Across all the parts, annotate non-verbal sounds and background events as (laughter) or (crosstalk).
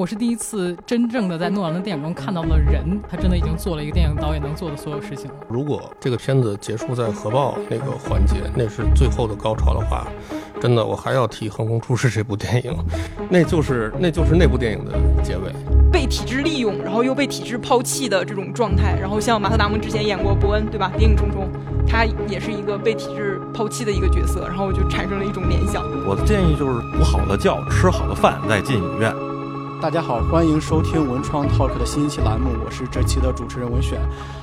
我是第一次真正的在诺兰的电影中看到了人，他真的已经做了一个电影导演能做的所有事情了。如果这个片子结束在核爆那个环节，那是最后的高潮的话，真的我还要提《横空出世》这部电影，那就是那就是那部电影的结尾。被体制利用，然后又被体制抛弃的这种状态。然后像马特·达蒙之前演过伯恩，对吧？《谍影重重》，他也是一个被体制抛弃的一个角色。然后我就产生了一种联想。我的建议就是补好的觉，吃好的饭，再进影院。大家好，欢迎收听文创 Talk 的新一期栏目，我是这期的主持人文选。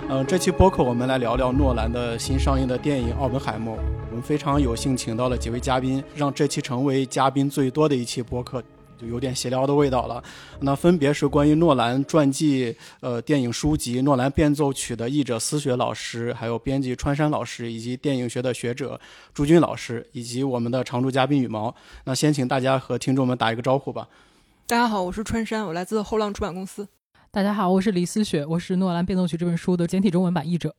嗯，这期播客我们来聊聊诺兰的新上映的电影《奥本海默》。我们非常有幸请到了几位嘉宾，让这期成为嘉宾最多的一期播客，就有点闲聊的味道了。那分别是关于诺兰传记、呃电影书籍《诺兰变奏曲》的译者思雪老师，还有编辑川山老师，以及电影学的学者朱军老师，以及我们的常驻嘉宾羽毛。那先请大家和听众们打一个招呼吧。大家好，我是川山，我来自后浪出版公司。大家好，我是李思雪，我是《诺兰变奏曲》这本书的简体中文版译者。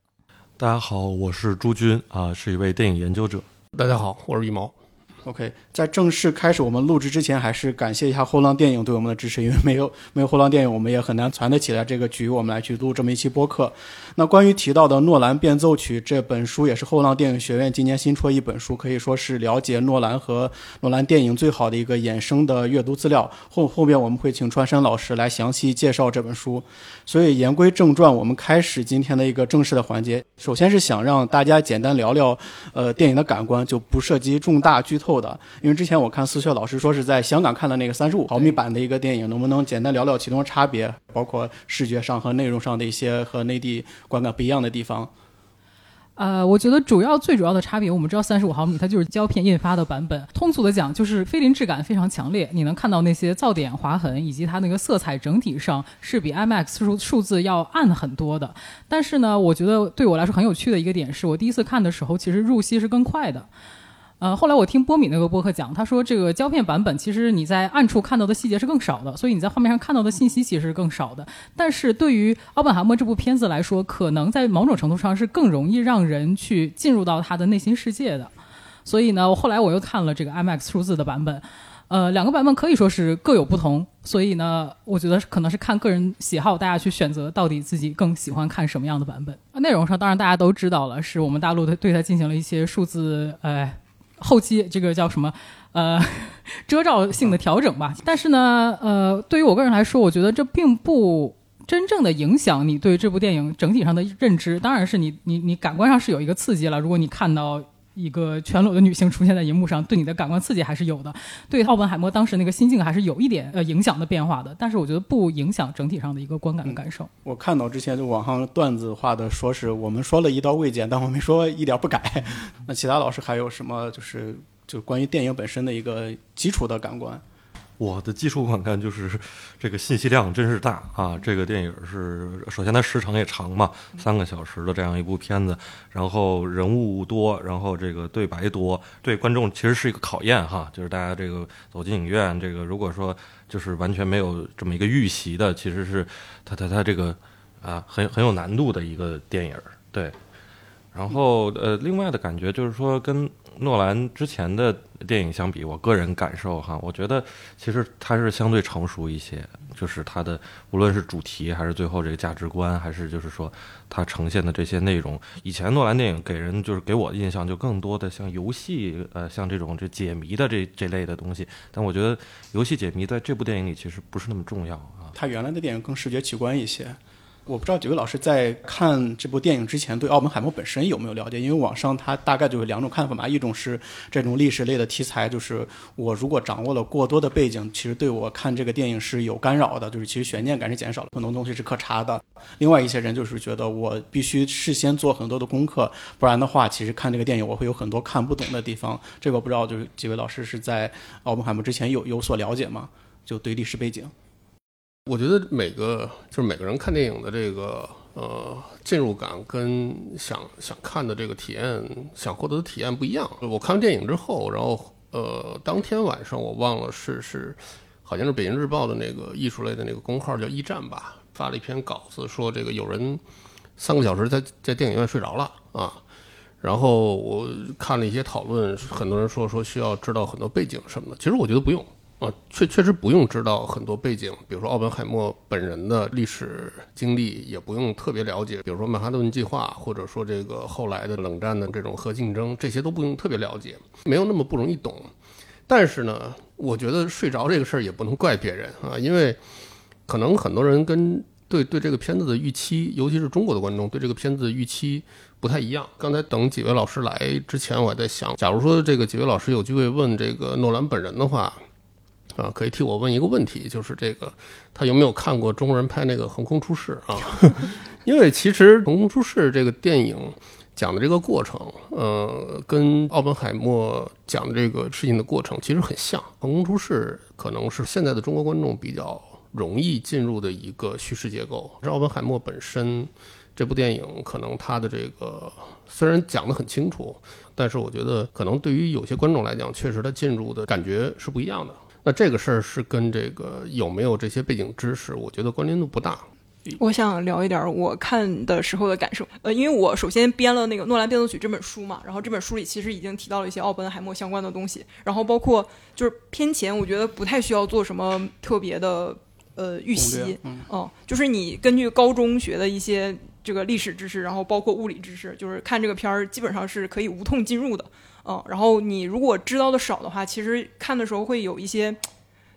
大家好，我是朱军啊，是一位电影研究者。大家好，我是羽毛。OK，在正式开始我们录制之前，还是感谢一下后浪电影对我们的支持，因为没有没有后浪电影，我们也很难攒得起来这个局，我们来去录这么一期播客。那关于提到的《诺兰变奏曲》这本书，也是后浪电影学院今年新出的一本书，可以说是了解诺兰和诺兰电影最好的一个衍生的阅读资料。后后面我们会请川山老师来详细介绍这本书。所以言归正传，我们开始今天的一个正式的环节。首先是想让大家简单聊聊，呃，电影的感官，就不涉及重大剧透的。因为之前我看思秀老师说是在香港看的那个三十五毫米版的一个电影，能不能简单聊聊其中的差别，包括视觉上和内容上的一些和内地观感不一样的地方？呃，我觉得主要最主要的差别，我们知道三十五毫米它就是胶片印发的版本，通俗的讲就是菲林质感非常强烈，你能看到那些噪点、划痕以及它那个色彩整体上是比 IMAX 数数字要暗很多的。但是呢，我觉得对我来说很有趣的一个点是我第一次看的时候，其实入戏是更快的。呃，后来我听波米那个播客讲，他说这个胶片版本其实你在暗处看到的细节是更少的，所以你在画面上看到的信息其实是更少的。但是对于奥本海默这部片子来说，可能在某种程度上是更容易让人去进入到他的内心世界的。所以呢，后来我又看了这个 IMAX 数字的版本，呃，两个版本可以说是各有不同。所以呢，我觉得可能是看个人喜好，大家去选择到底自己更喜欢看什么样的版本。内容上当然大家都知道了，是我们大陆对它进行了一些数字，呃。后期这个叫什么？呃，(laughs) 遮罩性的调整吧。但是呢，呃，对于我个人来说，我觉得这并不真正的影响你对这部电影整体上的认知。当然是你你你感官上是有一个刺激了。如果你看到一个全裸的女性出现在荧幕上，对你的感官刺激还是有的。对奥本海默当时那个心境还是有一点呃影响的变化的。但是我觉得不影响整体上的一个观感的感受。我看到之前就网上段子化的说是我们说了一刀未剪，但我没说一点不改。那其他老师还有什么就是就关于电影本身的一个基础的感官？我的基础观看就是 (laughs) 这个信息量真是大啊！这个电影是首先它时长也长嘛，三个小时的这样一部片子，然后人物多，然后这个对白多，对观众其实是一个考验哈。就是大家这个走进影院，这个如果说就是完全没有这么一个预习的，其实是它它它这个啊很很有难度的一个电影。对，然后呃，另外的感觉就是说跟。诺兰之前的电影相比，我个人感受哈，我觉得其实他是相对成熟一些，就是他的无论是主题还是最后这个价值观，还是就是说他呈现的这些内容，以前诺兰电影给人就是给我的印象就更多的像游戏，呃，像这种这解谜的这这类的东西。但我觉得游戏解谜在这部电影里其实不是那么重要啊。他原来的电影更视觉奇观一些。我不知道几位老师在看这部电影之前对奥本海默本身有没有了解？因为网上他大概就有两种看法嘛，一种是这种历史类的题材，就是我如果掌握了过多的背景，其实对我看这个电影是有干扰的，就是其实悬念感是减少了，很多东西是可查的。另外一些人就是觉得我必须事先做很多的功课，不然的话，其实看这个电影我会有很多看不懂的地方。这个不知道，就是几位老师是在奥本海默之前有有所了解吗？就对历史背景。我觉得每个就是每个人看电影的这个呃进入感跟想想看的这个体验，想获得的体验不一样。我看完电影之后，然后呃当天晚上我忘了是是好像是北京日报的那个艺术类的那个公号叫驿站吧，发了一篇稿子说这个有人三个小时在在电影院睡着了啊。然后我看了一些讨论，很多人说说需要知道很多背景什么的，其实我觉得不用。啊，确确实不用知道很多背景，比如说奥本海默本人的历史经历，也不用特别了解，比如说曼哈顿计划，或者说这个后来的冷战的这种核竞争，这些都不用特别了解，没有那么不容易懂。但是呢，我觉得睡着这个事儿也不能怪别人啊，因为可能很多人跟对对这个片子的预期，尤其是中国的观众对这个片子的预期不太一样。刚才等几位老师来之前，我还在想，假如说这个几位老师有机会问这个诺兰本人的话。啊，可以替我问一个问题，就是这个他有没有看过中国人拍那个《横空出世》啊？(laughs) 因为其实《横空出世》这个电影讲的这个过程，呃，跟奥本海默讲的这个事情的过程其实很像。《横空出世》可能是现在的中国观众比较容易进入的一个叙事结构。这奥本海默本身这部电影，可能他的这个虽然讲得很清楚，但是我觉得可能对于有些观众来讲，确实他进入的感觉是不一样的。那这个事儿是跟这个有没有这些背景知识，我觉得关联度不大。我想聊一点我看的时候的感受。呃，因为我首先编了那个《诺兰变奏曲》这本书嘛，然后这本书里其实已经提到了一些奥本海默相关的东西，然后包括就是偏前，我觉得不太需要做什么特别的呃预习，嗯，就是你根据高中学的一些这个历史知识，然后包括物理知识，就是看这个片儿基本上是可以无痛进入的。嗯，然后你如果知道的少的话，其实看的时候会有一些，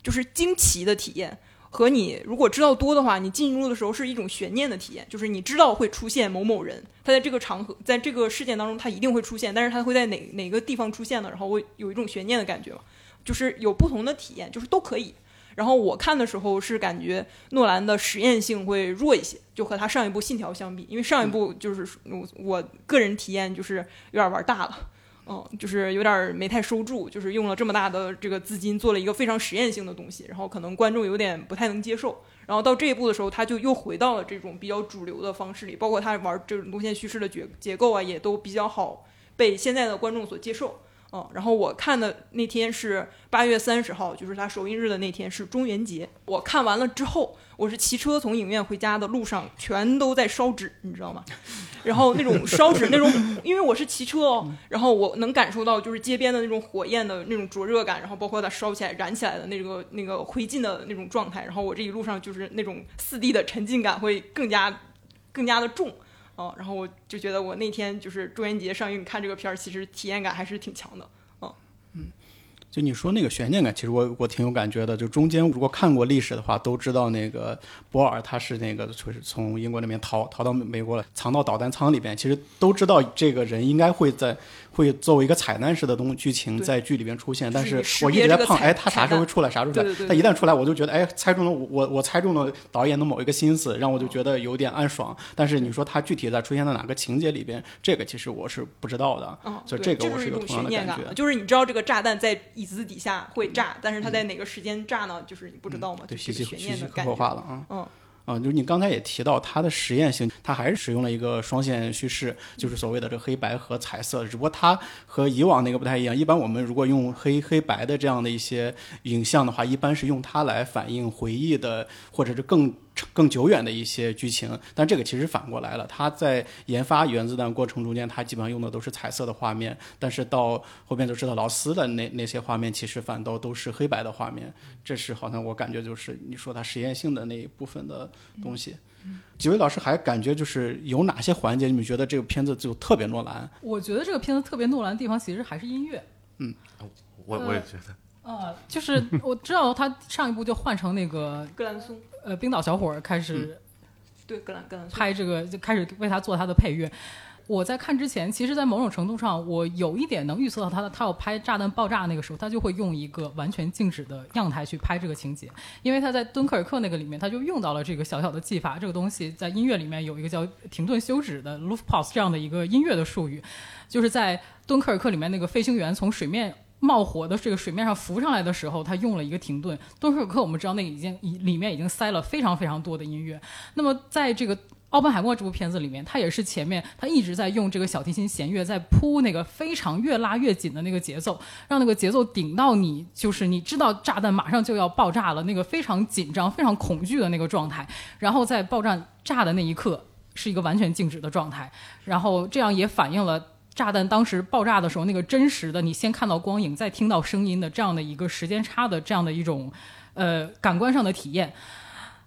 就是惊奇的体验；和你如果知道多的话，你进入的时候是一种悬念的体验，就是你知道会出现某某人，他在这个场合，在这个事件当中他一定会出现，但是他会在哪哪个地方出现呢？然后会有一种悬念的感觉嘛，就是有不同的体验，就是都可以。然后我看的时候是感觉诺兰的实验性会弱一些，就和他上一部《信条》相比，因为上一部就是我我个人体验就是有点玩大了。嗯，就是有点没太收住，就是用了这么大的这个资金做了一个非常实验性的东西，然后可能观众有点不太能接受。然后到这一步的时候，他就又回到了这种比较主流的方式里，包括他玩这种路线叙事的结结构啊，也都比较好被现在的观众所接受。嗯，然后我看的那天是八月三十号，就是他首映日的那天是中元节。我看完了之后，我是骑车从影院回家的路上，全都在烧纸，你知道吗？(laughs) 然后那种烧纸那种，因为我是骑车哦，然后我能感受到就是街边的那种火焰的那种灼热感，然后包括它烧起来、燃起来的那个那个灰烬的那种状态，然后我这一路上就是那种四 D 的沉浸感会更加更加的重。哦，然后我就觉得我那天就是中元节上映看这个片儿，其实体验感还是挺强的。嗯嗯，就你说那个悬念感，其实我我挺有感觉的。就中间如果看过历史的话，都知道那个博尔他是那个就是从英国那边逃逃到美国了，藏到导弹舱里边。其实都知道这个人应该会在。会作为一个彩蛋式的东剧情在剧里边出现，但是我一直在碰，哎，他啥时候会出来？啥时候出来？他一旦出来，我就觉得，哎，猜中了我，我猜中了导演的某一个心思，让我就觉得有点暗爽。但是你说他具体在出现在哪个情节里边，这个其实我是不知道的。所以这个我是有同样的感觉。就是你知道这个炸弹在椅子底下会炸，但是他在哪个时间炸呢？就是你不知道吗？对，信息信息刻画化了啊。嗯。啊，就是你刚才也提到它的实验性，它还是使用了一个双线叙事，就是所谓的这黑白和彩色，只不过它和以往那个不太一样。一般我们如果用黑黑白的这样的一些影像的话，一般是用它来反映回忆的，或者是更。更久远的一些剧情，但这个其实反过来了。他在研发原子弹过程中间，他基本上用的都是彩色的画面，但是到后面都知道劳斯的那 (laughs) 那些画面，其实反倒都是黑白的画面。这是好像我感觉就是你说他实验性的那一部分的东西。几位老师还感觉就是有哪些环节你们觉得这个片子就特别诺兰？我觉得这个片子特别诺兰的地方其实还是音乐。嗯，我我也觉得。(laughs) 呃，就是我知道他上一部就换成那个格兰松。呃，冰岛小伙儿开始，对格兰格兰拍这个就开始为他做他的配乐。我在看之前，其实，在某种程度上，我有一点能预测到他的，他要拍炸弹爆炸那个时候，他就会用一个完全静止的样态去拍这个情节，因为他在敦刻尔克那个里面，他就用到了这个小小的技法。这个东西在音乐里面有一个叫停顿休止的 loop pause 这样的一个音乐的术语，就是在敦刻尔克里面那个飞行员从水面。冒火的这个水面上浮上来的时候，他用了一个停顿。敦刻尔克我们知道那已经里面已经塞了非常非常多的音乐。那么在这个奥本海默这部片子里面，他也是前面他一直在用这个小提琴弦乐在铺那个非常越拉越紧的那个节奏，让那个节奏顶到你就是你知道炸弹马上就要爆炸了，那个非常紧张、非常恐惧的那个状态。然后在爆炸炸的那一刻是一个完全静止的状态，然后这样也反映了。炸弹当时爆炸的时候那个真实的，你先看到光影，再听到声音的这样的一个时间差的这样的一种呃感官上的体验，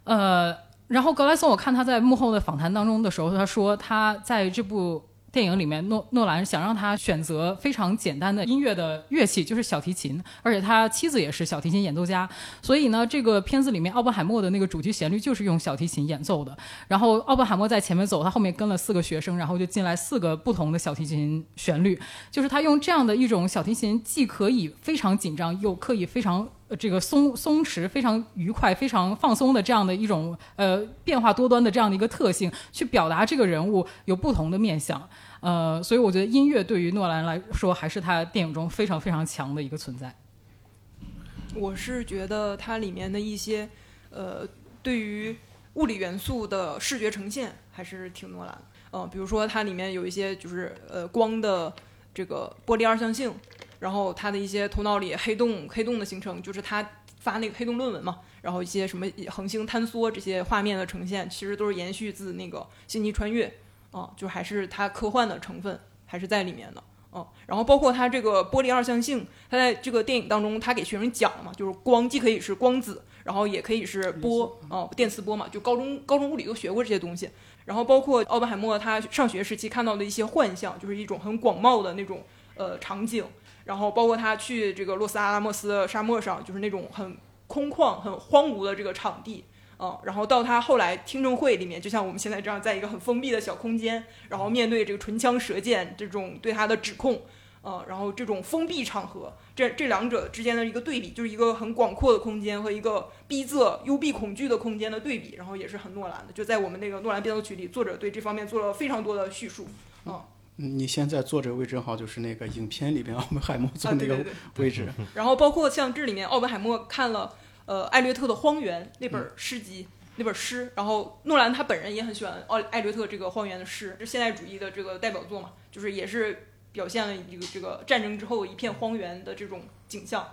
呃，然后格莱松，我看他在幕后的访谈当中的时候，他说他在这部。电影里面，诺诺兰想让他选择非常简单的音乐的乐器，就是小提琴，而且他妻子也是小提琴演奏家，所以呢，这个片子里面奥本海默的那个主题旋律就是用小提琴演奏的。然后奥本海默在前面走，他后面跟了四个学生，然后就进来四个不同的小提琴旋律，就是他用这样的一种小提琴，既可以非常紧张，又可以非常这个松松弛、非常愉快、非常放松的这样的一种呃变化多端的这样的一个特性，去表达这个人物有不同的面相。呃，所以我觉得音乐对于诺兰来说，还是他电影中非常非常强的一个存在。我是觉得它里面的一些，呃，对于物理元素的视觉呈现还是挺诺兰。嗯，比如说它里面有一些就是呃光的这个玻璃二象性，然后它的一些头脑里黑洞黑洞的形成，就是他发那个黑洞论文嘛，然后一些什么恒星坍缩这些画面的呈现，其实都是延续自那个星际穿越。啊，就还是它科幻的成分还是在里面的，嗯，然后包括它这个玻璃二象性，它在这个电影当中，它给学生讲了嘛，就是光既可以是光子，然后也可以是波，哦，电磁波嘛，就高中高中物理都学过这些东西。然后包括奥本海默他上学时期看到的一些幻象，就是一种很广袤的那种呃场景，然后包括他去这个洛斯阿拉莫斯沙漠上，就是那种很空旷、很荒芜的这个场地。嗯，然后到他后来听证会里面，就像我们现在这样，在一个很封闭的小空间，然后面对这个唇枪舌剑这种对他的指控，嗯，然后这种封闭场合，这这两者之间的一个对比，就是一个很广阔的空间和一个逼仄、幽闭、恐惧的空间的对比，然后也是很诺兰的。就在我们那个诺兰变奏曲里，作者对这方面做了非常多的叙述。嗯，你现在坐这个位置正好就是那个影片里边奥本海默坐那个位置。然后包括像这里面奥本海默看了。呃，艾略特的《荒原》那本诗集，那本诗，然后诺兰他本人也很喜欢奥艾略特这个《荒原》的诗，是现代主义的这个代表作嘛，就是也是表现了一个这个战争之后一片荒原的这种景象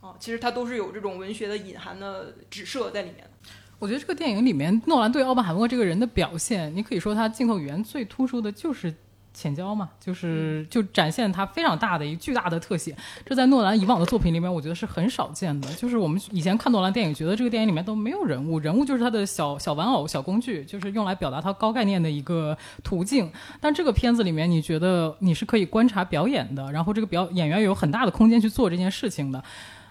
啊，其实它都是有这种文学的隐含的指涉在里面的。我觉得这个电影里面诺兰对奥本海默这个人的表现，你可以说他镜头语言最突出的就是。浅焦嘛，就是就展现它非常大的一个巨大的特写，这在诺兰以往的作品里面，我觉得是很少见的。就是我们以前看诺兰电影，觉得这个电影里面都没有人物，人物就是他的小小玩偶、小工具，就是用来表达他高概念的一个途径。但这个片子里面，你觉得你是可以观察表演的，然后这个表演员有很大的空间去做这件事情的。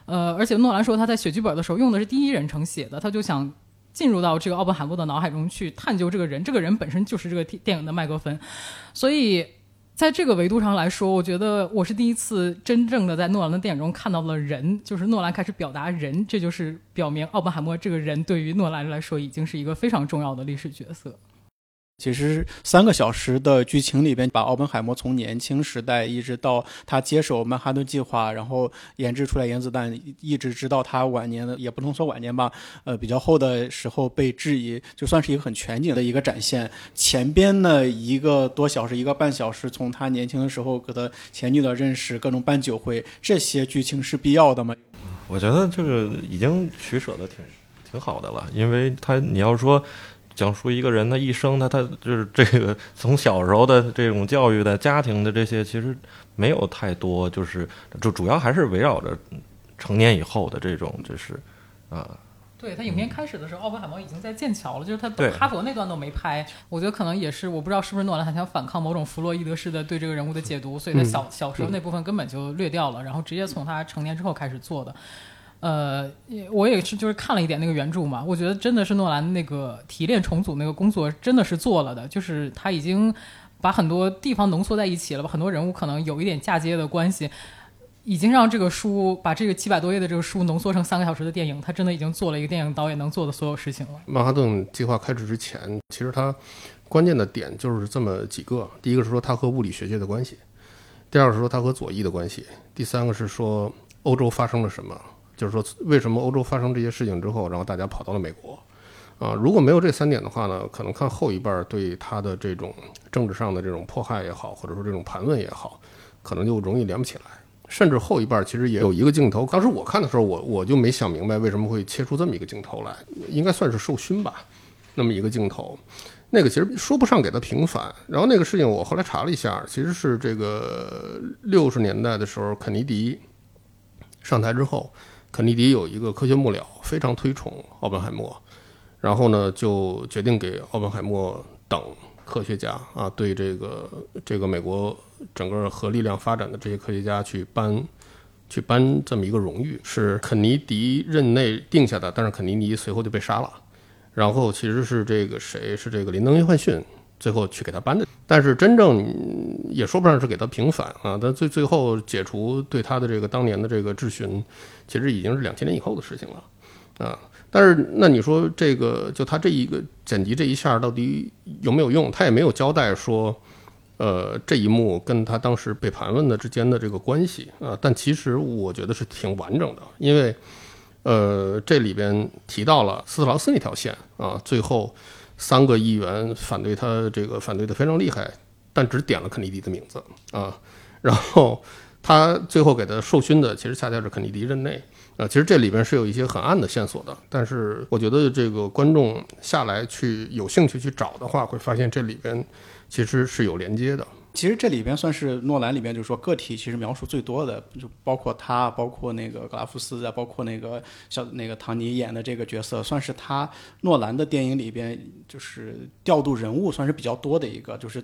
呃，而且诺兰说他在写剧本的时候用的是第一人称写的，他就想。进入到这个奥本海默的脑海中去探究这个人，这个人本身就是这个电影的麦克风，所以在这个维度上来说，我觉得我是第一次真正的在诺兰的电影中看到了人，就是诺兰开始表达人，这就是表明奥本海默这个人对于诺兰来说已经是一个非常重要的历史角色。其实三个小时的剧情里边，把奥本海默从年轻时代一直到他接手曼哈顿计划，然后研制出来原子弹，一直直到他晚年的，也不能说晚年吧，呃，比较后的时候被质疑，就算是一个很全景的一个展现。前边呢一个多小时，一个半小时，从他年轻的时候和他前女的认识，各种办酒会，这些剧情是必要的吗？我觉得这个已经取舍的挺挺好的了，因为他你要说。讲述一个人的一生，他他就是这个从小时候的这种教育的家庭的这些，其实没有太多，就是就主要还是围绕着成年以后的这种，就是啊。对他影片开始的时候，奥本海默已经在剑桥了，就是他哈佛那段都没拍。我觉得可能也是，我不知道是不是诺兰他想反抗某种弗洛伊德式的对这个人物的解读，所以他小小时候那部分根本就略掉了，然后直接从他成年之后开始做的。呃，我也是，就是看了一点那个原著嘛，我觉得真的是诺兰那个提炼重组那个工作真的是做了的，就是他已经把很多地方浓缩在一起了，很多人物可能有一点嫁接的关系，已经让这个书把这个七百多页的这个书浓缩成三个小时的电影，他真的已经做了一个电影导演能做的所有事情了。曼哈顿计划开始之前，其实他关键的点就是这么几个：第一个是说他和物理学界的关系，第二个是说他和左翼的关系，第三个是说欧洲发生了什么。就是说，为什么欧洲发生这些事情之后，然后大家跑到了美国？啊，如果没有这三点的话呢，可能看后一半对他的这种政治上的这种迫害也好，或者说这种盘问也好，可能就容易连不起来。甚至后一半其实也有一个镜头，当时我看的时候，我我就没想明白为什么会切出这么一个镜头来，应该算是受勋吧，那么一个镜头。那个其实说不上给他平反。然后那个事情我后来查了一下，其实是这个六十年代的时候，肯尼迪上台之后，肯尼迪有一个科学幕僚非常推崇奥本海默，然后呢就决定给奥本海默等科学家啊，对这个这个美国整个核力量发展的这些科学家去颁。去颁这么一个荣誉，是肯尼迪任内定下的，但是肯尼迪随后就被杀了。然后其实是这个谁是这个林登·约翰逊最后去给他颁的，但是真正也说不上是给他平反啊。但最最后解除对他的这个当年的这个质询，其实已经是两千年以后的事情了啊。但是那你说这个就他这一个剪辑这一下到底有没有用？他也没有交代说。呃，这一幕跟他当时被盘问的之间的这个关系啊，但其实我觉得是挺完整的，因为，呃，这里边提到了斯特劳斯那条线啊，最后三个议员反对他这个反对的非常厉害，但只点了肯尼迪的名字啊，然后他最后给他授勋的其实恰恰是肯尼迪任内啊，其实这里边是有一些很暗的线索的，但是我觉得这个观众下来去有兴趣去找的话，会发现这里边。其实是有连接的。其实这里边算是诺兰里边，就是说个体其实描述最多的，就包括他，包括那个格拉夫斯啊，包括那个小那个唐尼演的这个角色，算是他诺兰的电影里边就是调度人物算是比较多的一个。就是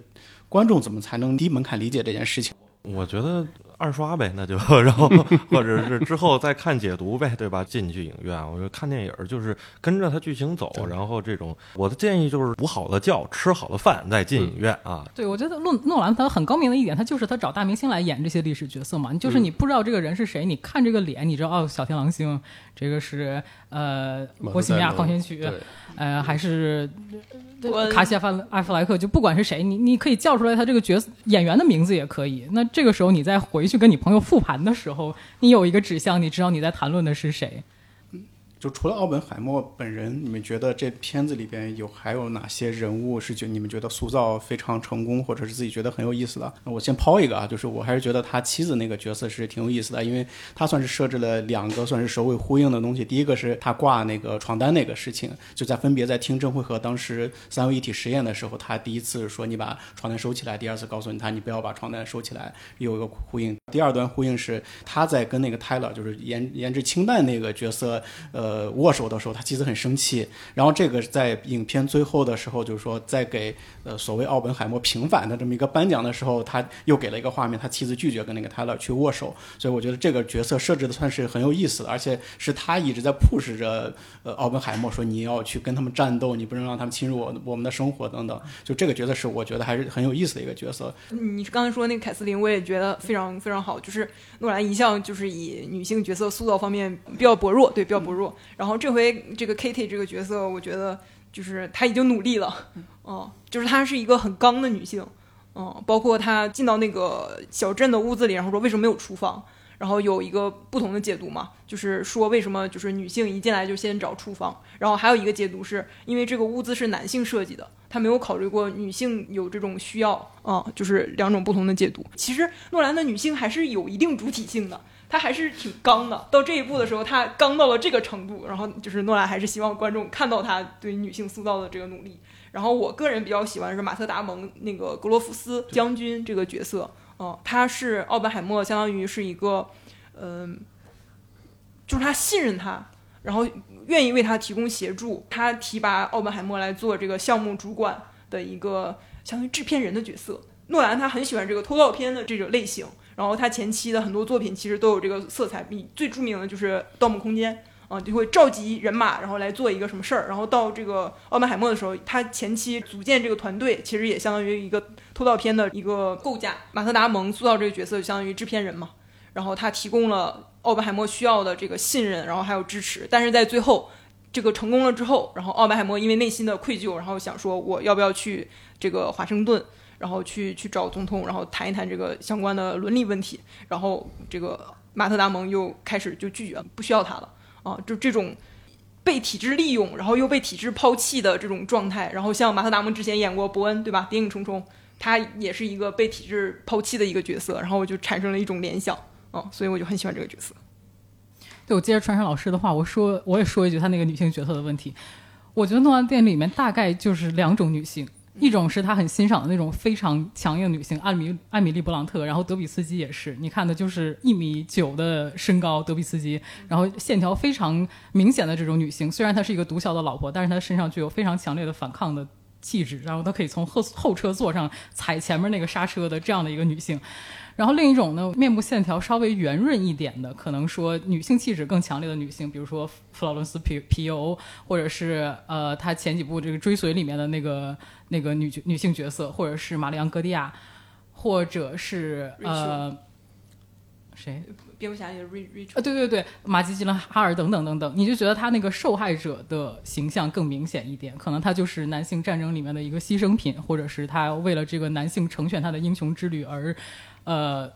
观众怎么才能低门槛理解这件事情？我觉得。二刷呗，那就 (laughs) 然后或者是之后再看解读呗，对吧？进去影院，我觉得看电影就是跟着它剧情走。然后这种我的建议就是补好了觉，吃好了饭再进影院啊。对，我觉得诺诺兰他很高明的一点，他就是他找大明星来演这些历史角色嘛。就是你不知道这个人是谁，你看这个脸，你知道哦，小天狼星，这个是呃《波西米亚狂想曲》，呃还是卡西·亚范艾弗莱克，就不管是谁，你你可以叫出来他这个角色演员的名字也可以。那这个时候你再回。去跟你朋友复盘的时候，你有一个指向，你知道你在谈论的是谁。除了奥本海默本人，你们觉得这片子里边有还有哪些人物是觉你们觉得塑造非常成功，或者是自己觉得很有意思的？那我先抛一个啊，就是我还是觉得他妻子那个角色是挺有意思的，因为他算是设置了两个算是首尾呼应的东西。第一个是他挂那个床单那个事情，就在分别在听证会和当时三位一体实验的时候，他第一次说你把床单收起来，第二次告诉你他你不要把床单收起来，有一个呼应。第二段呼应是他在跟那个泰勒，就是颜颜值清淡那个角色，呃。呃，握手的时候，他妻子很生气。然后这个在影片最后的时候，就是说在给呃所谓奥本海默平反的这么一个颁奖的时候，他又给了一个画面，他妻子拒绝跟那个泰勒去握手。所以我觉得这个角色设置的算是很有意思的，而且是他一直在 push 着呃奥本海默说你要去跟他们战斗，你不能让他们侵入我我们的生活等等。就这个角色是我觉得还是很有意思的一个角色。你刚才说那个凯瑟琳，我也觉得非常非常好。就是诺兰一向就是以女性角色塑造方面比较薄弱，对，比较薄弱。然后这回这个 Kitty 这个角色，我觉得就是她已经努力了，嗯，就是她是一个很刚的女性，嗯，包括她进到那个小镇的屋子里，然后说为什么没有厨房，然后有一个不同的解读嘛，就是说为什么就是女性一进来就先找厨房，然后还有一个解读是因为这个屋子是男性设计的，他没有考虑过女性有这种需要，啊，就是两种不同的解读。其实诺兰的女性还是有一定主体性的。他还是挺刚的，到这一步的时候，他刚到了这个程度，然后就是诺兰还是希望观众看到他对女性塑造的这个努力。然后我个人比较喜欢是马特·达蒙那个格罗夫斯将军这个角色，嗯，他是奥本海默，相当于是一个，嗯，就是他信任他，然后愿意为他提供协助，他提拔奥本海默来做这个项目主管的一个相当于制片人的角色。诺兰他很喜欢这个偷盗片的这种类型。然后他前期的很多作品其实都有这个色彩，比最著名的就是《盗梦空间》啊，就会召集人马，然后来做一个什么事儿。然后到这个奥本海默的时候，他前期组建这个团队，其实也相当于一个偷盗片的一个构架。马特·达蒙塑造这个角色就相当于制片人嘛，然后他提供了奥本海默需要的这个信任，然后还有支持。但是在最后这个成功了之后，然后奥本海默因为内心的愧疚，然后想说我要不要去这个华盛顿。然后去去找总统，然后谈一谈这个相关的伦理问题。然后这个马特·达蒙又开始就拒绝，不需要他了啊！就这种被体制利用，然后又被体制抛弃的这种状态。然后像马特·达蒙之前演过伯恩，对吧？《谍影重重》，他也是一个被体制抛弃的一个角色。然后我就产生了一种联想，嗯，所以我就很喜欢这个角色。对，我接着传承老师的话，我说我也说一句他那个女性角色的问题。我觉得诺兰电影里面大概就是两种女性。一种是他很欣赏的那种非常强硬女性，艾米艾米丽·勃朗特，然后德比斯基也是，你看的就是一米九的身高，德比斯基，然后线条非常明显的这种女性，虽然她是一个毒枭的老婆，但是她身上具有非常强烈的反抗的气质，然后她可以从后后车座上踩前面那个刹车的这样的一个女性。然后另一种呢，面部线条稍微圆润一点的，可能说女性气质更强烈的女性，比如说弗劳伦斯皮皮尤，或者是呃，她前几部这个追随里面的那个那个女女性角色，或者是玛丽昂戈蒂亚，或者是呃谁？蝙蝠侠也瑞瑞啊，对对对，马吉吉伦哈尔等等等等，你就觉得他那个受害者的形象更明显一点，可能他就是男性战争里面的一个牺牲品，或者是他为了这个男性成全他的英雄之旅而。呃，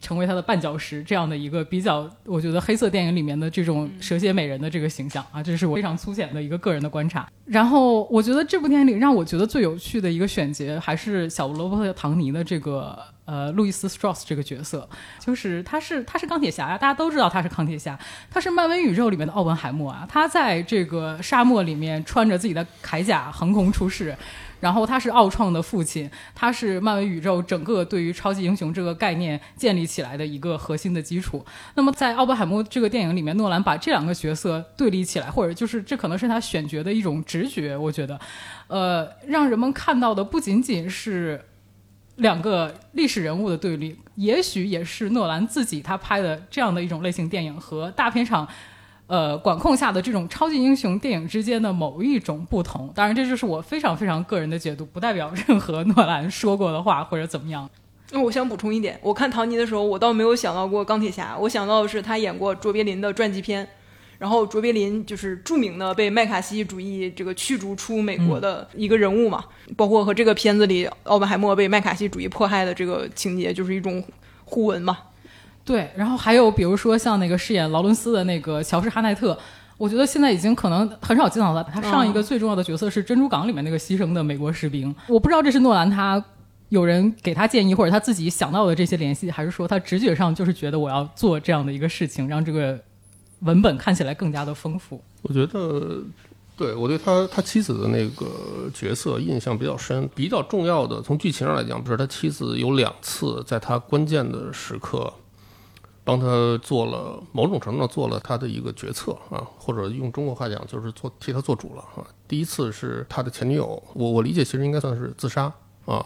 成为他的绊脚石，这样的一个比较，我觉得黑色电影里面的这种蛇蝎美人的这个形象啊，这是我非常粗浅的一个个人的观察。然后，我觉得这部电影里让我觉得最有趣的一个选角，还是小罗伯特·唐尼的这个呃路易斯·斯特斯这个角色，就是他是他是钢铁侠呀，大家都知道他是钢铁侠，他是漫威宇宙里面的奥本海默啊，他在这个沙漠里面穿着自己的铠甲横空出世。然后他是奥创的父亲，他是漫威宇宙整个对于超级英雄这个概念建立起来的一个核心的基础。那么在奥本海默这个电影里面，诺兰把这两个角色对立起来，或者就是这可能是他选角的一种直觉，我觉得，呃，让人们看到的不仅仅是两个历史人物的对立，也许也是诺兰自己他拍的这样的一种类型电影和大片场。呃，管控下的这种超级英雄电影之间的某一种不同，当然这就是我非常非常个人的解读，不代表任何诺兰说过的话或者怎么样。(laughs) 那我想补充一点，我看唐尼的时候，我倒没有想到过钢铁侠，我想到的是他演过卓别林的传记片，然后卓别林就是著名的被麦卡锡主义这个驱逐出美国的一个人物嘛，包括和这个片子里奥本海默被麦卡锡主义迫害的这个情节，就是一种互文嘛。对，然后还有比如说像那个饰演劳伦斯的那个乔治哈奈特，我觉得现在已经可能很少见到了。他上一个最重要的角色是《珍珠港》里面那个牺牲的美国士兵。我不知道这是诺兰他有人给他建议，或者他自己想到的这些联系，还是说他直觉上就是觉得我要做这样的一个事情，让这个文本看起来更加的丰富。我觉得，对我对他他妻子的那个角色印象比较深，比较重要的从剧情上来讲，不是他妻子有两次在他关键的时刻。帮他做了某种程度上做了他的一个决策啊，或者用中国话讲就是做替他做主了啊。第一次是他的前女友，我我理解其实应该算是自杀啊。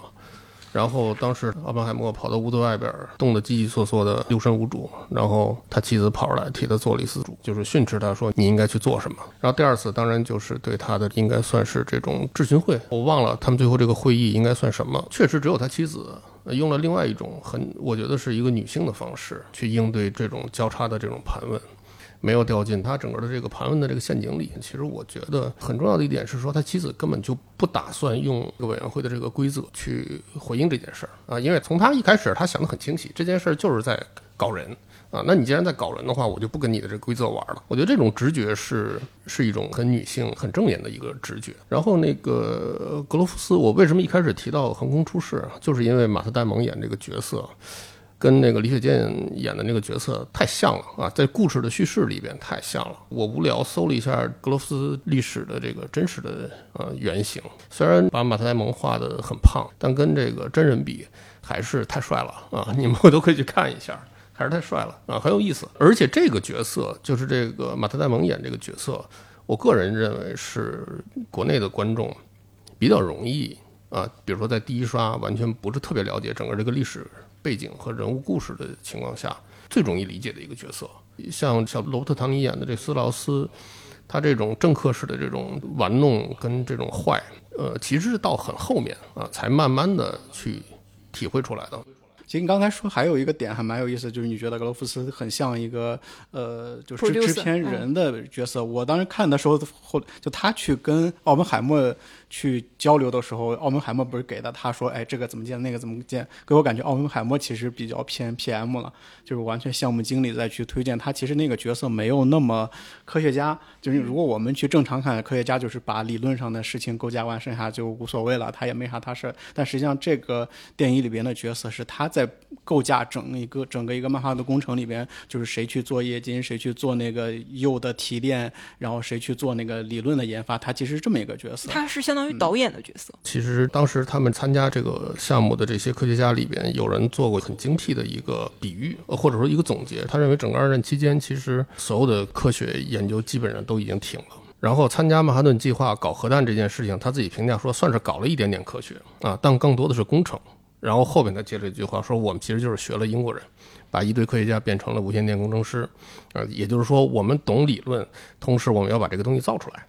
然后当时奥本海默跑到屋子外边，冻得叽叽嗦嗦的，六神无主。然后他妻子跑出来替他做了一次主，就是训斥他说你应该去做什么。然后第二次当然就是对他的应该算是这种质询会，我忘了他们最后这个会议应该算什么。确实只有他妻子。用了另外一种很，我觉得是一个女性的方式去应对这种交叉的这种盘问，没有掉进他整个的这个盘问的这个陷阱里。其实我觉得很重要的一点是说，他妻子根本就不打算用这个委员会的这个规则去回应这件事儿啊，因为从他一开始他想的很清晰，这件事儿就是在搞人。啊，那你既然在搞人的话，我就不跟你的这规则玩了。我觉得这种直觉是是一种很女性、很正面的一个直觉。然后那个格罗夫斯，我为什么一开始提到横空出世，就是因为马特·戴蒙演这个角色，跟那个李雪健演的那个角色太像了啊，在故事的叙事里边太像了。我无聊搜了一下格罗夫斯历史的这个真实的呃原型，虽然把马特·戴蒙画的很胖，但跟这个真人比还是太帅了啊！你们我都可以去看一下。还是太帅了啊，很有意思。而且这个角色就是这个马特·戴蒙演这个角色，我个人认为是国内的观众比较容易啊，比如说在第一刷完全不是特别了解整个这个历史背景和人物故事的情况下，最容易理解的一个角色。像小罗伯特·唐尼演的这斯劳斯，他这种政客式的这种玩弄跟这种坏，呃，其实是到很后面啊，才慢慢的去体会出来的。其实你刚才说还有一个点还蛮有意思，就是你觉得格罗夫斯很像一个呃，就是制片人的角色。我当时看的时候，后就他去跟奥本海默。去交流的时候，奥本海默不是给的？他说：“哎，这个怎么建，那个怎么建？”给我感觉，奥本海默其实比较偏 PM 了，就是完全项目经理再去推荐他。其实那个角色没有那么科学家。就是如果我们去正常看，科学家就是把理论上的事情构架完，剩下就无所谓了，他也没啥大事。但实际上，这个电影里边的角色是他在构架整一个整个一个漫画的工程里边，就是谁去做液晶，谁去做那个釉的提炼，然后谁去做那个理论的研发，他其实是这么一个角色。他是相当于导演的角色。其实当时他们参加这个项目的这些科学家里边，有人做过很精辟的一个比喻，呃或者说一个总结。他认为整个二战期间，其实所有的科学研究基本上都已经停了。然后参加曼哈顿计划搞核弹这件事情，他自己评价说算是搞了一点点科学啊，但更多的是工程。然后后面他接了一句话说：“我们其实就是学了英国人，把一堆科学家变成了无线电工程师，呃，也就是说我们懂理论，同时我们要把这个东西造出来。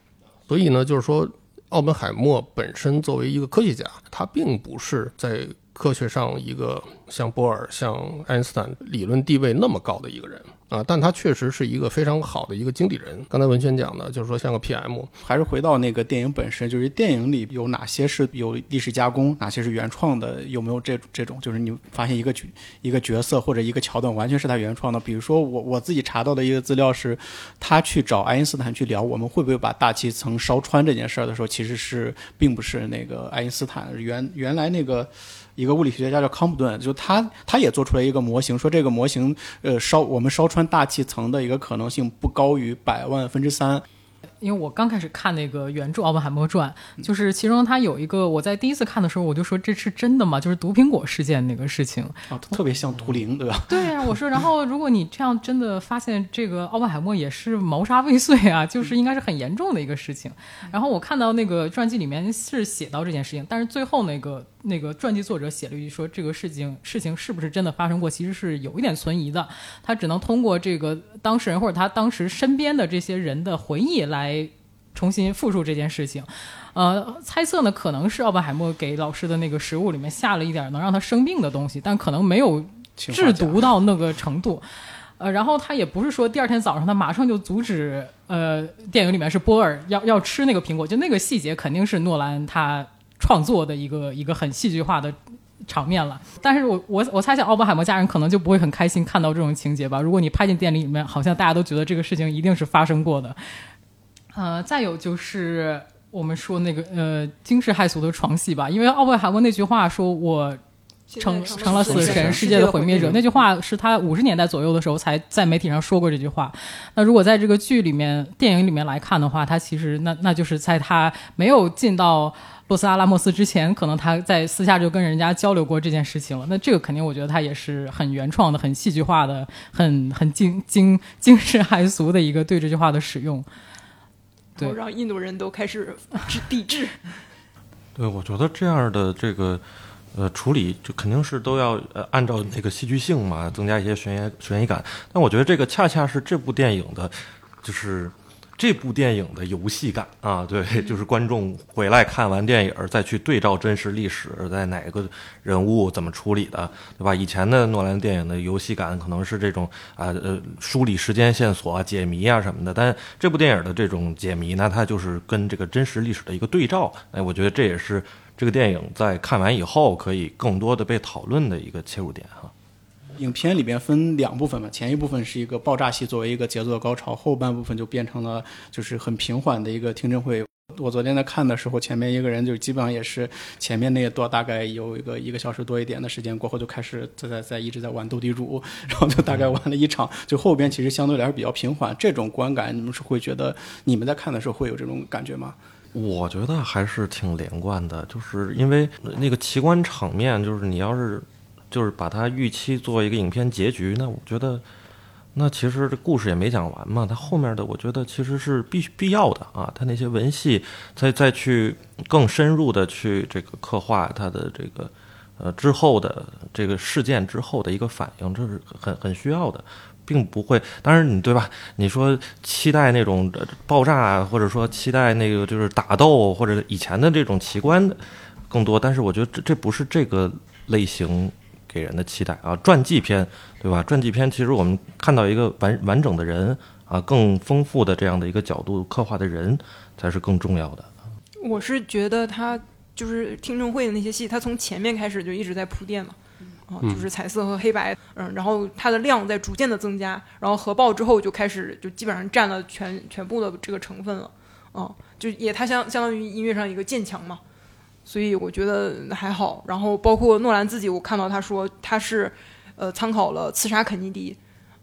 所以呢，就是说奥本海默本身作为一个科学家，他并不是在科学上一个像波尔、像爱因斯坦理论地位那么高的一个人啊，但他确实是一个非常好的一个经理人。刚才文轩讲的，就是说像个 PM，还是回到那个电影本身，就是电影里有哪些是有历史加工，哪些是原创的，有没有这这种？就是你发现一个角一个角色或者一个桥段完全是他原创的。比如说我我自己查到的一个资料是，他去找爱因斯坦去聊我们会不会把大气层烧穿这件事儿的时候，其实是并不是那个爱因斯坦原原来那个。一个物理学家叫康普顿，就他他也做出来一个模型，说这个模型，呃，烧我们烧穿大气层的一个可能性不高于百万分之三。因为我刚开始看那个原著《奥本海默传》，就是其中他有一个，我在第一次看的时候，我就说这是真的吗？就是毒苹果事件那个事情啊，特别像图灵，对吧？对呀，我说，然后如果你这样真的发现这个奥本海默也是谋杀未遂啊，就是应该是很严重的一个事情。然后我看到那个传记里面是写到这件事情，但是最后那个那个传记作者写了一句说，这个事情事情是不是真的发生过，其实是有一点存疑的。他只能通过这个当事人或者他当时身边的这些人的回忆来。重新复述这件事情，呃，猜测呢可能是奥本海默给老师的那个食物里面下了一点能让他生病的东西，但可能没有制毒到那个程度。呃，然后他也不是说第二天早上他马上就阻止，呃，电影里面是波尔要要吃那个苹果，就那个细节肯定是诺兰他创作的一个一个很戏剧化的场面了。但是我我我猜想奥本海默家人可能就不会很开心看到这种情节吧？如果你拍进电影里面，好像大家都觉得这个事情一定是发生过的。呃，再有就是我们说那个呃惊世骇俗的床戏吧，因为奥本海默那句话说我成成了死神，世界的毁灭者，那句话是他五十年代左右的时候才在媒体上说过这句话。那如果在这个剧里面、电影里面来看的话，他其实那那就是在他没有进到洛斯阿拉莫斯之前，可能他在私下就跟人家交流过这件事情了。那这个肯定我觉得他也是很原创的、很戏剧化的、很很惊惊惊世骇俗的一个对这句话的使用。对让印度人都开始抵制。(laughs) 对，我觉得这样的这个呃处理，就肯定是都要呃按照那个戏剧性嘛，增加一些悬疑悬疑感。但我觉得这个恰恰是这部电影的，就是。这部电影的游戏感啊，对，就是观众回来看完电影再去对照真实历史，在哪个人物怎么处理的，对吧？以前的诺兰电影的游戏感可能是这种啊呃梳理时间线索、解谜啊什么的，但这部电影的这种解谜呢，它就是跟这个真实历史的一个对照。哎，我觉得这也是这个电影在看完以后可以更多的被讨论的一个切入点哈。影片里边分两部分嘛，前一部分是一个爆炸戏作为一个节奏的高潮，后半部分就变成了就是很平缓的一个听证会。我昨天在看的时候，前面一个人就基本上也是前面那一段大概有一个一个小时多一点的时间过后就开始在在在一直在玩斗地主，(laughs) 然后就大概玩了一场，就后边其实相对来说比较平缓。这种观感你们是会觉得你们在看的时候会有这种感觉吗？我觉得还是挺连贯的，就是因为那个奇观场面，就是你要是。就是把它预期做一个影片结局，那我觉得，那其实这故事也没讲完嘛。它后面的我觉得其实是必必要的啊。它那些文戏再再去更深入的去这个刻画它的这个呃之后的这个事件之后的一个反应，这是很很需要的，并不会。当然你对吧？你说期待那种爆炸，或者说期待那个就是打斗或者以前的这种奇观更多，但是我觉得这这不是这个类型。给人的期待啊，传记片，对吧？传记片其实我们看到一个完完整的人啊，更丰富的这样的一个角度刻画的人才是更重要的。我是觉得他就是听证会的那些戏，他从前面开始就一直在铺垫嘛，啊，就是彩色和黑白，嗯，然后它的量在逐渐的增加，然后核爆之后就开始就基本上占了全全部的这个成分了，啊，就也它相相当于音乐上一个渐强嘛。所以我觉得还好。然后包括诺兰自己，我看到他说他是呃参考了《刺杀肯尼迪》。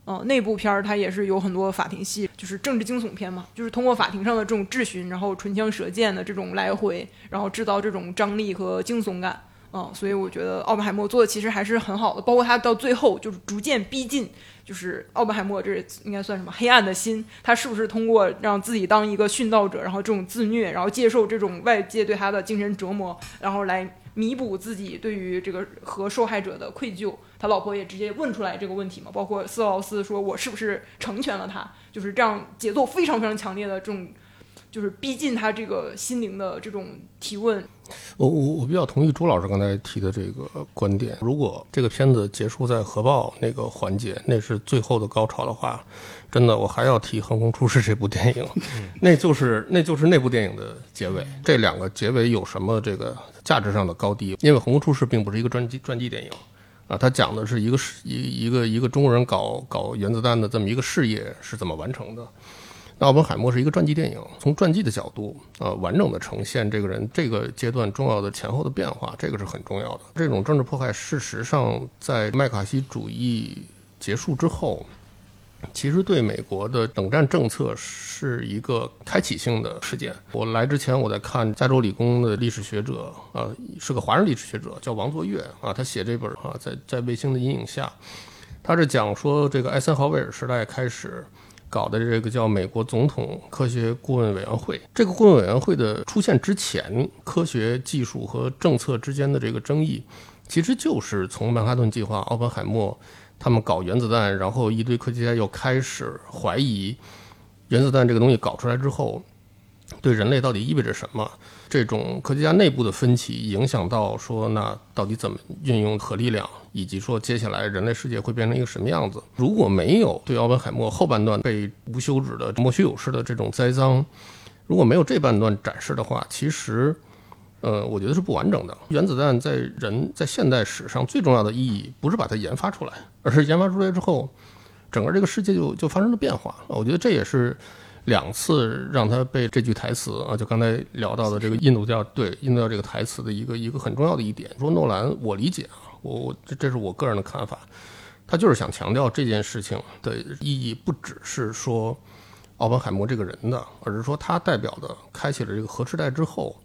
嗯，那部片儿它也是有很多法庭戏，就是政治惊悚片嘛，就是通过法庭上的这种质询，然后唇枪舌剑的这种来回，然后制造这种张力和惊悚感。嗯，所以我觉得奥本海默做的其实还是很好的，包括他到最后就是逐渐逼近，就是奥本海默这应该算什么黑暗的心，他是不是通过让自己当一个殉道者，然后这种自虐，然后接受这种外界对他的精神折磨，然后来弥补自己对于这个和受害者的愧疚。他老婆也直接问出来这个问题嘛，包括斯劳斯说：“我是不是成全了他？”就是这样，节奏非常非常强烈的这种，就是逼近他这个心灵的这种提问。我我我比较同意朱老师刚才提的这个观点。如果这个片子结束在核爆那个环节，那是最后的高潮的话，真的我还要提《横空出世》这部电影，(laughs) 那就是那就是那部电影的结尾。这两个结尾有什么这个价值上的高低？因为《横空出世》并不是一个传记传记电影。啊，他讲的是一个事一一个一个中国人搞搞原子弹的这么一个事业是怎么完成的。那奥本海默是一个传记电影，从传记的角度呃，完整的呈现这个人这个阶段重要的前后的变化，这个是很重要的。这种政治迫害，事实上在麦卡锡主义结束之后。其实对美国的冷战政策是一个开启性的事件。我来之前，我在看加州理工的历史学者，呃，是个华人历史学者，叫王作月，啊，他写这本啊，在在卫星的阴影下，他是讲说这个艾森豪威尔时代开始搞的这个叫美国总统科学顾问委员会。这个顾问委员会的出现之前，科学技术和政策之间的这个争议，其实就是从曼哈顿计划、奥本海默。他们搞原子弹，然后一堆科学家又开始怀疑原子弹这个东西搞出来之后，对人类到底意味着什么？这种科学家内部的分歧影响到说，那到底怎么运用核力量，以及说接下来人类世界会变成一个什么样子？如果没有对奥本海默后半段被无休止的莫须有式的这种栽赃，如果没有这半段展示的话，其实。呃，我觉得是不完整的。原子弹在人在现代史上最重要的意义，不是把它研发出来，而是研发出来之后，整个这个世界就就发生了变化。我觉得这也是两次让他被这句台词啊，就刚才聊到的这个印度教对印度教这个台词的一个一个很重要的一点。说诺兰，我理解啊，我我这这是我个人的看法，他就是想强调这件事情的意义，不只是说奥本海默这个人的，而是说他代表的开启了这个核时代之后。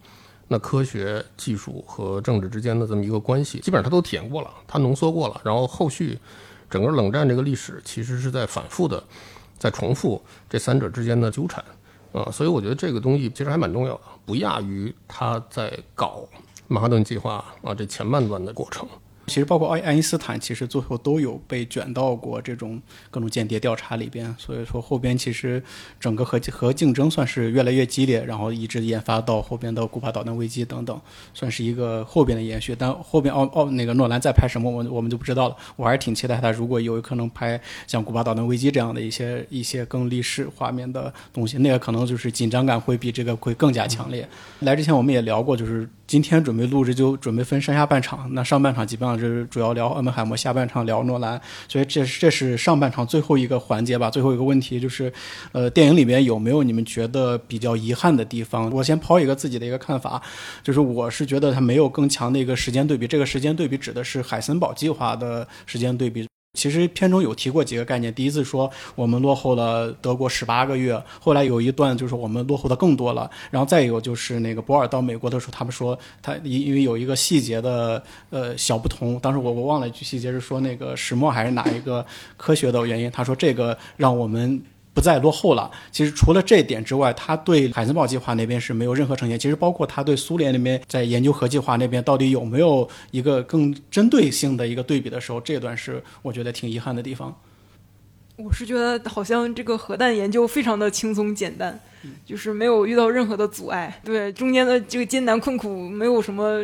那科学技术和政治之间的这么一个关系，基本上他都体验过了，他浓缩过了。然后后续整个冷战这个历史，其实是在反复的在重复这三者之间的纠缠啊。所以我觉得这个东西其实还蛮重要的，不亚于他在搞曼哈顿计划啊这前半段的过程。其实包括爱爱因斯坦，其实最后都有被卷到过这种各种间谍调查里边。所以说后边其实整个核核竞争算是越来越激烈，然后一直研发到后边的古巴导弹危机等等，算是一个后边的延续。但后边奥奥那个诺兰在拍什么，我我们就不知道了。我还是挺期待他如果有可能拍像古巴导弹危机这样的一些一些更历史画面的东西，那个可能就是紧张感会比这个会更加强烈。来之前我们也聊过，就是今天准备录制就准备分上下半场，那上半场基本上就。是主要聊奥本海默，下半场聊诺兰，所以这这是上半场最后一个环节吧。最后一个问题就是，呃，电影里面有没有你们觉得比较遗憾的地方？我先抛一个自己的一个看法，就是我是觉得它没有更强的一个时间对比。这个时间对比指的是海森堡计划的时间对比。其实片中有提过几个概念，第一次说我们落后了德国十八个月，后来有一段就是我们落后的更多了，然后再有就是那个博尔到美国的时候，他们说他因因为有一个细节的呃小不同，当时我我忘了一句细节是说那个石墨还是哪一个科学的原因，他说这个让我们。不再落后了。其实除了这一点之外，他对海森堡计划那边是没有任何呈现。其实包括他对苏联那边在研究核计划那边到底有没有一个更针对性的一个对比的时候，这段是我觉得挺遗憾的地方。我是觉得好像这个核弹研究非常的轻松简单，就是没有遇到任何的阻碍。对中间的这个艰难困苦没有什么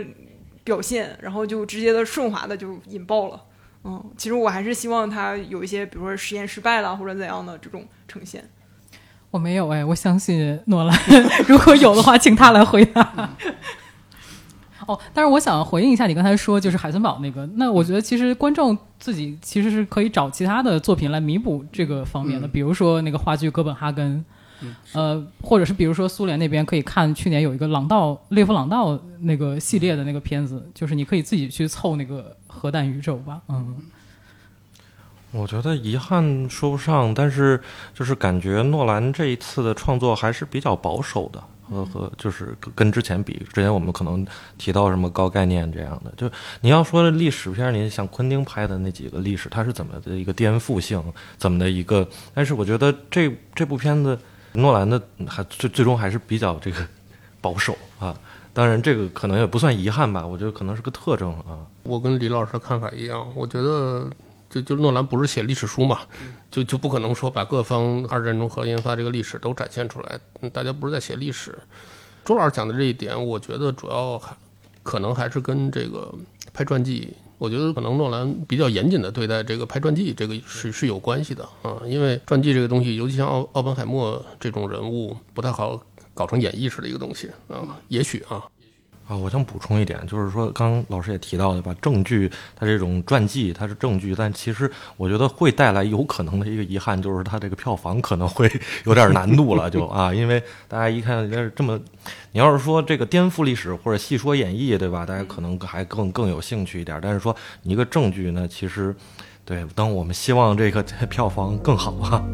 表现，然后就直接的顺滑的就引爆了。嗯，其实我还是希望他有一些，比如说实验失败了或者怎样的这种呈现。我没有哎，我相信诺兰，(laughs) 如果有的话，请他来回答。(laughs) 哦，但是我想回应一下你刚才说就是海森堡那个，那我觉得其实观众自己其实是可以找其他的作品来弥补这个方面的，比如说那个话剧《哥本哈根》，呃，或者是比如说苏联那边可以看去年有一个朗道列夫朗道那个系列的那个片子，就是你可以自己去凑那个核弹宇宙吧，嗯。我觉得遗憾说不上，但是就是感觉诺兰这一次的创作还是比较保守的，和和就是跟之前比，之前我们可能提到什么高概念这样的，就你要说历史片，你像昆汀拍的那几个历史，它是怎么的一个颠覆性，怎么的一个，但是我觉得这这部片子诺兰的还最最终还是比较这个 (laughs) 保守啊，当然这个可能也不算遗憾吧，我觉得可能是个特征啊。我跟李老师的看法一样，我觉得。就就诺兰不是写历史书嘛，就就不可能说把各方二战中核研发这个历史都展现出来。大家不是在写历史。周老师讲的这一点，我觉得主要还可能还是跟这个拍传记，我觉得可能诺兰比较严谨的对待这个拍传记，这个是是有关系的啊。因为传记这个东西，尤其像奥奥本海默这种人物，不太好搞成演绎式的一个东西啊。也许啊。啊，我想补充一点，就是说，刚刚老师也提到的吧，证据它这种传记它是证据，但其实我觉得会带来有可能的一个遗憾，就是它这个票房可能会 (laughs) 有点难度了，就啊，因为大家一看要是这么，你要是说这个颠覆历史或者戏说演绎，对吧？大家可能还更更有兴趣一点，但是说一个证据呢，其实对，当我们希望这个 (laughs) 票房更好啊。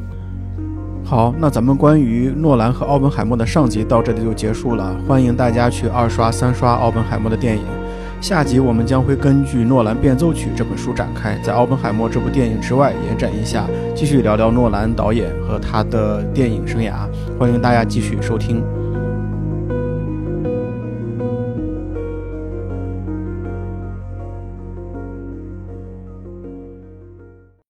好，那咱们关于诺兰和奥本海默的上集到这里就结束了。欢迎大家去二刷、三刷奥本海默的电影。下集我们将会根据《诺兰变奏曲》这本书展开，在奥本海默这部电影之外延展一下，继续聊聊诺兰导演和他的电影生涯。欢迎大家继续收听。